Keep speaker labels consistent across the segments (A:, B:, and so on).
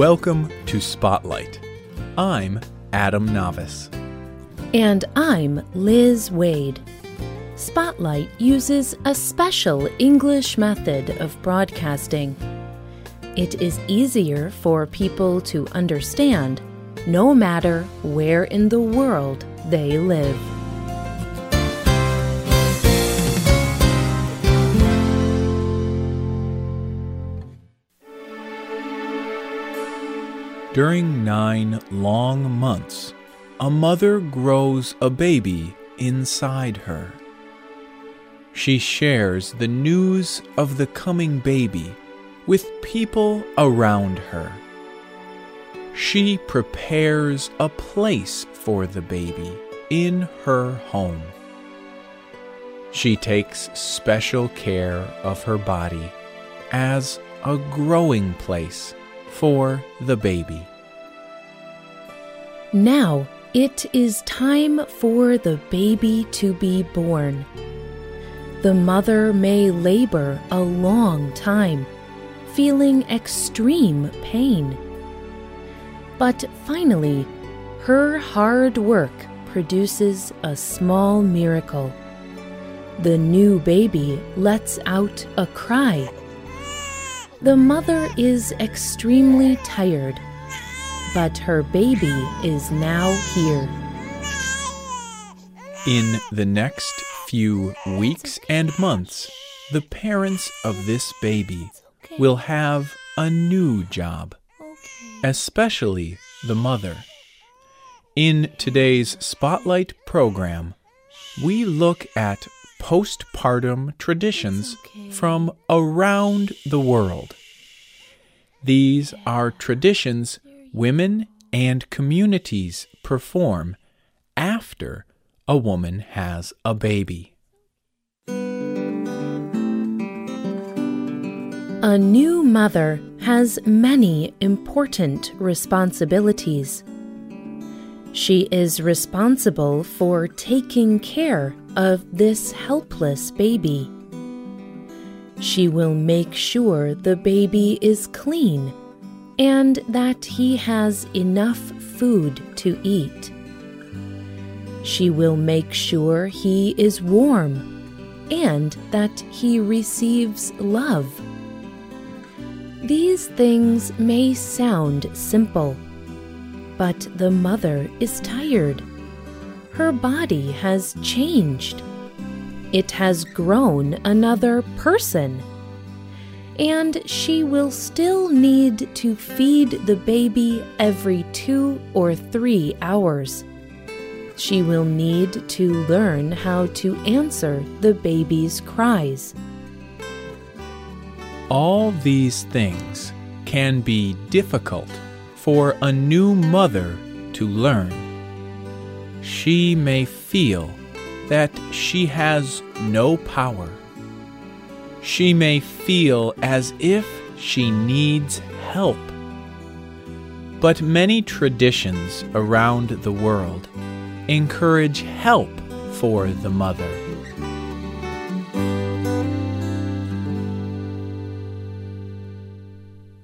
A: Welcome to Spotlight. I'm Adam Navis.
B: And I'm Liz Waid. Spotlight uses a special English method of broadcasting. It is easier for people to understand no matter where in the world they live.
A: During nine long months, a mother grows a baby inside her. She shares the news of the coming baby with people around her. She prepares a place for the baby in her home. She takes special care of her body as a growing place for the baby.
B: Now it is time for the baby to be born. The mother may labor a long time, feeling extreme pain. But finally, her hard work produces a small miracle. The new baby lets out a cry the mother is extremely tired, but her baby is now here.
A: In the next few weeks and months, the parents of this baby will have a new job, especially the mother. In today's Spotlight program, we look at postpartum traditions okay. from around the world. These are traditions women and communities perform after a woman has a baby.
B: A new mother has many important responsibilities. She is responsible for taking care of this helpless baby. She will make sure the baby is clean and that he has enough food to eat. She will make sure he is warm and that he receives love. These things may sound simple but the mother is tired. Her body has changed. It has grown another person. And she will still need to feed the baby every two or three hours. She will need to learn how to answer the baby's cries.
A: All these things can be difficult for a new mother to learn. She may feel that she has no power. She may feel as if she needs help. But many traditions around the world encourage help for the mother.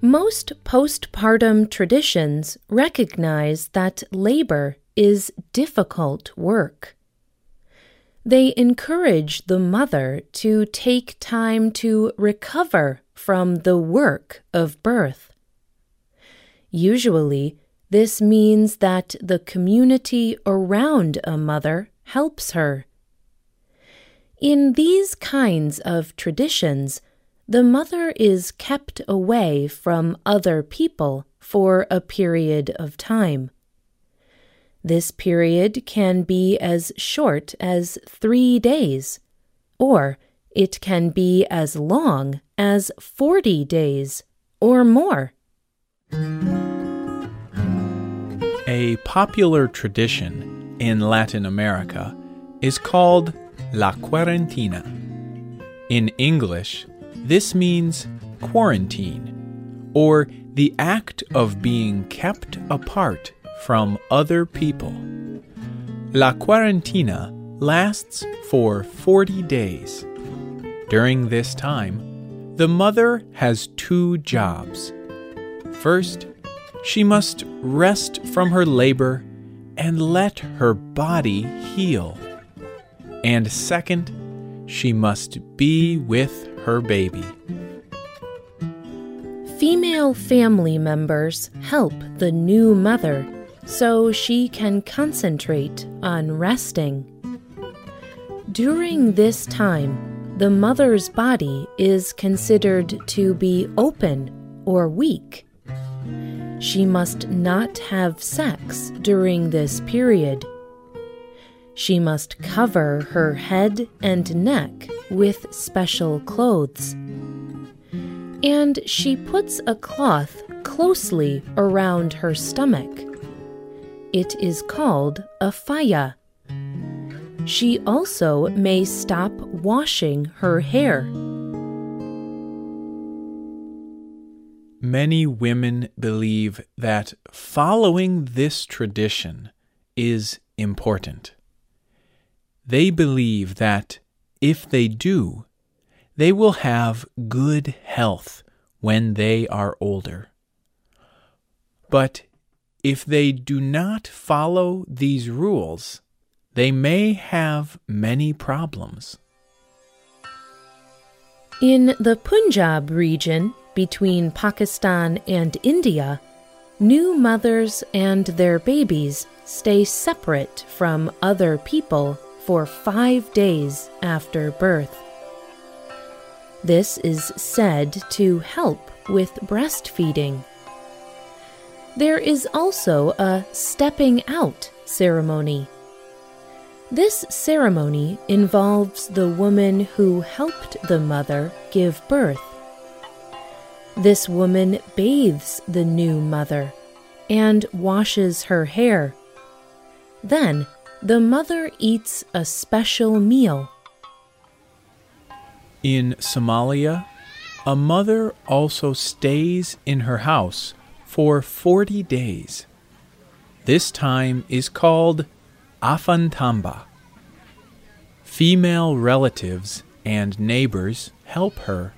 B: Most postpartum traditions recognize that labor is difficult work. They encourage the mother to take time to recover from the work of birth. Usually, this means that the community around a mother helps her. In these kinds of traditions, the mother is kept away from other people for a period of time. This period can be as short as three days, or it can be as long as 40 days or more.
A: A popular tradition in Latin America is called La Cuarentena. In English, this means quarantine, or the act of being kept apart from other people. La Cuarentena lasts for 40 days. During this time, the mother has two jobs. First, she must rest from her labor and let her body heal. And second, she must be with her baby.
B: Female family members help the new mother so she can concentrate on resting. During this time, the mother's body is considered to be open or weak. She must not have sex during this period. She must cover her head and neck with special clothes. And she puts a cloth closely around her stomach. It is called a faya. She also may stop washing her hair.
A: Many women believe that following this tradition is important. They believe that if they do, they will have good health when they are older. But if they do not follow these rules, they may have many problems.
B: In the Punjab region, between Pakistan and India, new mothers and their babies stay separate from other people for five days after birth. This is said to help with breastfeeding. There is also a stepping out ceremony. This ceremony involves the woman who helped the mother give birth this woman bathes the new mother and washes her hair. Then the mother eats a special meal.
A: In Somalia, a mother also stays in her house for 40 days. This time is called Afantamba. Female relatives and neighbors help her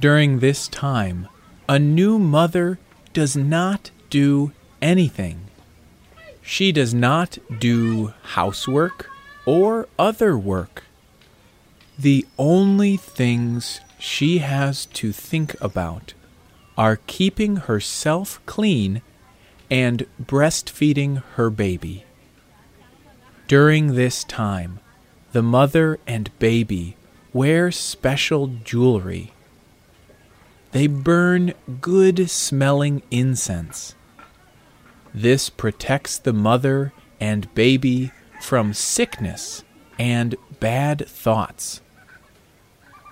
A: during this time, a new mother does not do anything. She does not do housework or other work. The only things she has to think about are keeping herself clean and breastfeeding her baby. During this time, the mother and baby wear special jewelry they burn good smelling incense. This protects the mother and baby from sickness and bad thoughts.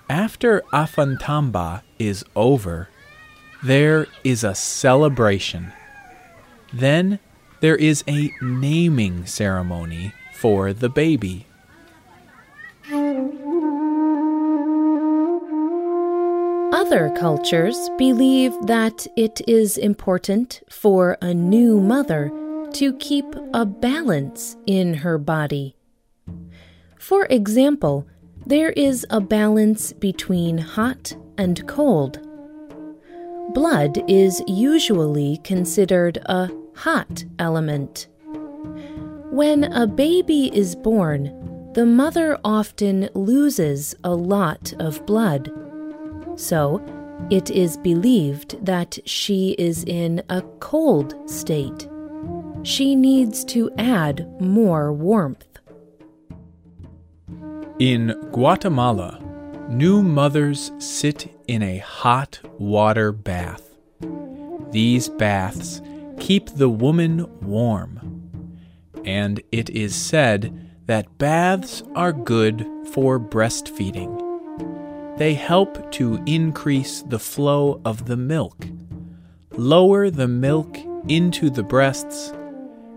A: After Afantamba is over, there is a celebration. Then there is a naming ceremony for the baby.
B: Other cultures believe that it is important for a new mother to keep a balance in her body. For example, there is a balance between hot and cold. Blood is usually considered a hot element. When a baby is born, the mother often loses a lot of blood. So, it is believed that she is in a cold state. She needs to add more warmth.
A: In Guatemala, new mothers sit in a hot water bath. These baths keep the woman warm. And it is said that baths are good for breastfeeding. They help to increase the flow of the milk, lower the milk into the breasts,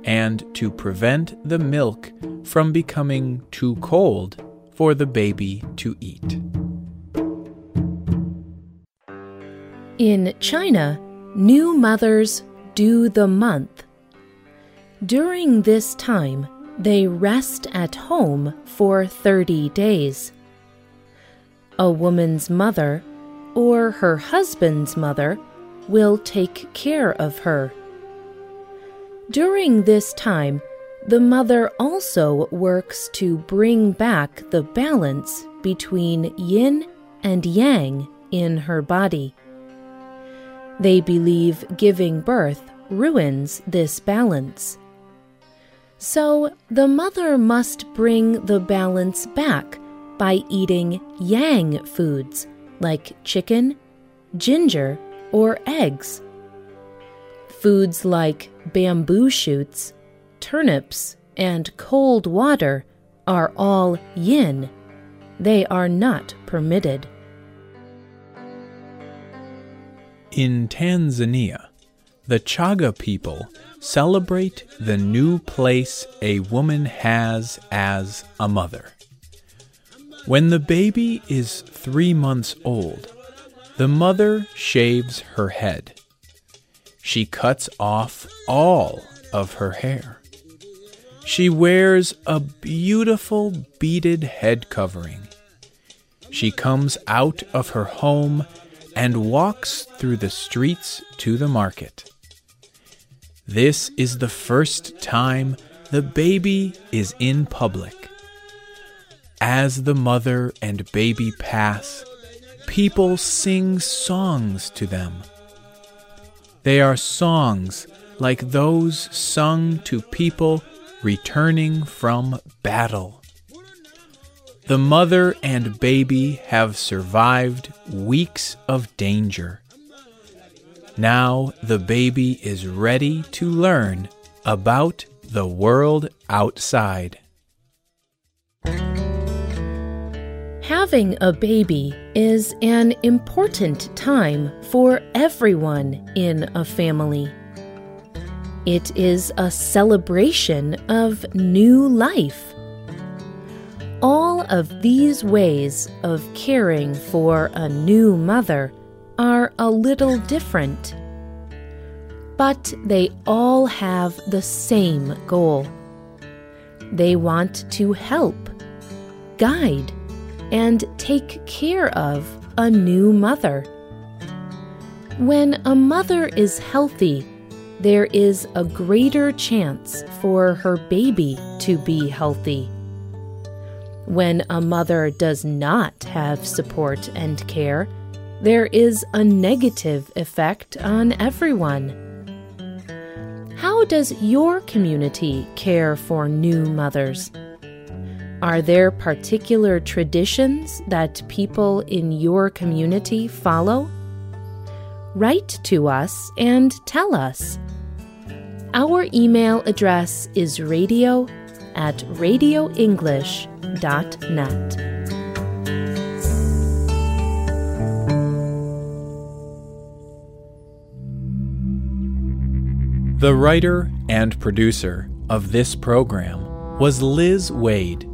A: and to prevent the milk from becoming too cold for the baby to eat.
B: In China, new mothers do the month. During this time, they rest at home for 30 days a woman's mother, or her husband's mother, will take care of her. During this time, the mother also works to bring back the balance between yin and yang in her body. They believe giving birth ruins this balance. So the mother must bring the balance back by eating yang foods like chicken, ginger, or eggs. Foods like bamboo shoots, turnips, and cold water are all yin. They are not permitted.
A: In Tanzania, the Chaga people celebrate the new place a woman has as a mother. When the baby is three months old, the mother shaves her head. She cuts off all of her hair. She wears a beautiful beaded head covering. She comes out of her home and walks through the streets to the market. This is the first time the baby is in public. As the mother and baby pass, people sing songs to them. They are songs like those sung to people returning from battle. The mother and baby have survived weeks of danger. Now the baby is ready to learn about the world outside.
B: Having a baby is an important time for everyone in a family. It is a celebration of new life all of these ways of caring for a new mother are a little different. But they all have the same goal. They want to help, guide, and take care of a new mother. When a mother is healthy, there is a greater chance for her baby to be healthy. When a mother does not have support and care, there is a negative effect on everyone. How does your community care for new mothers? Are there particular traditions that people in your community follow? Write to us and tell us. Our email address is radio at radioenglish.com net.
A: The writer and producer of this program was Liz Waid.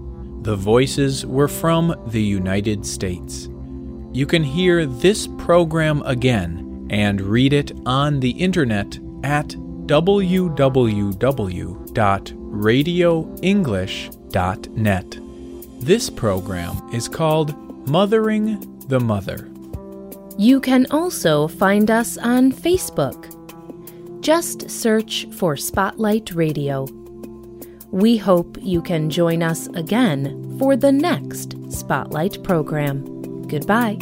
A: The voices were from the United States. You can hear this program again and read it on the internet at www.radioenglish.net. This program is called Mothering the Mother.
B: You can also find us on Facebook. Just search for Spotlight Radio. We hope you can join us again for the next Spotlight program. Goodbye.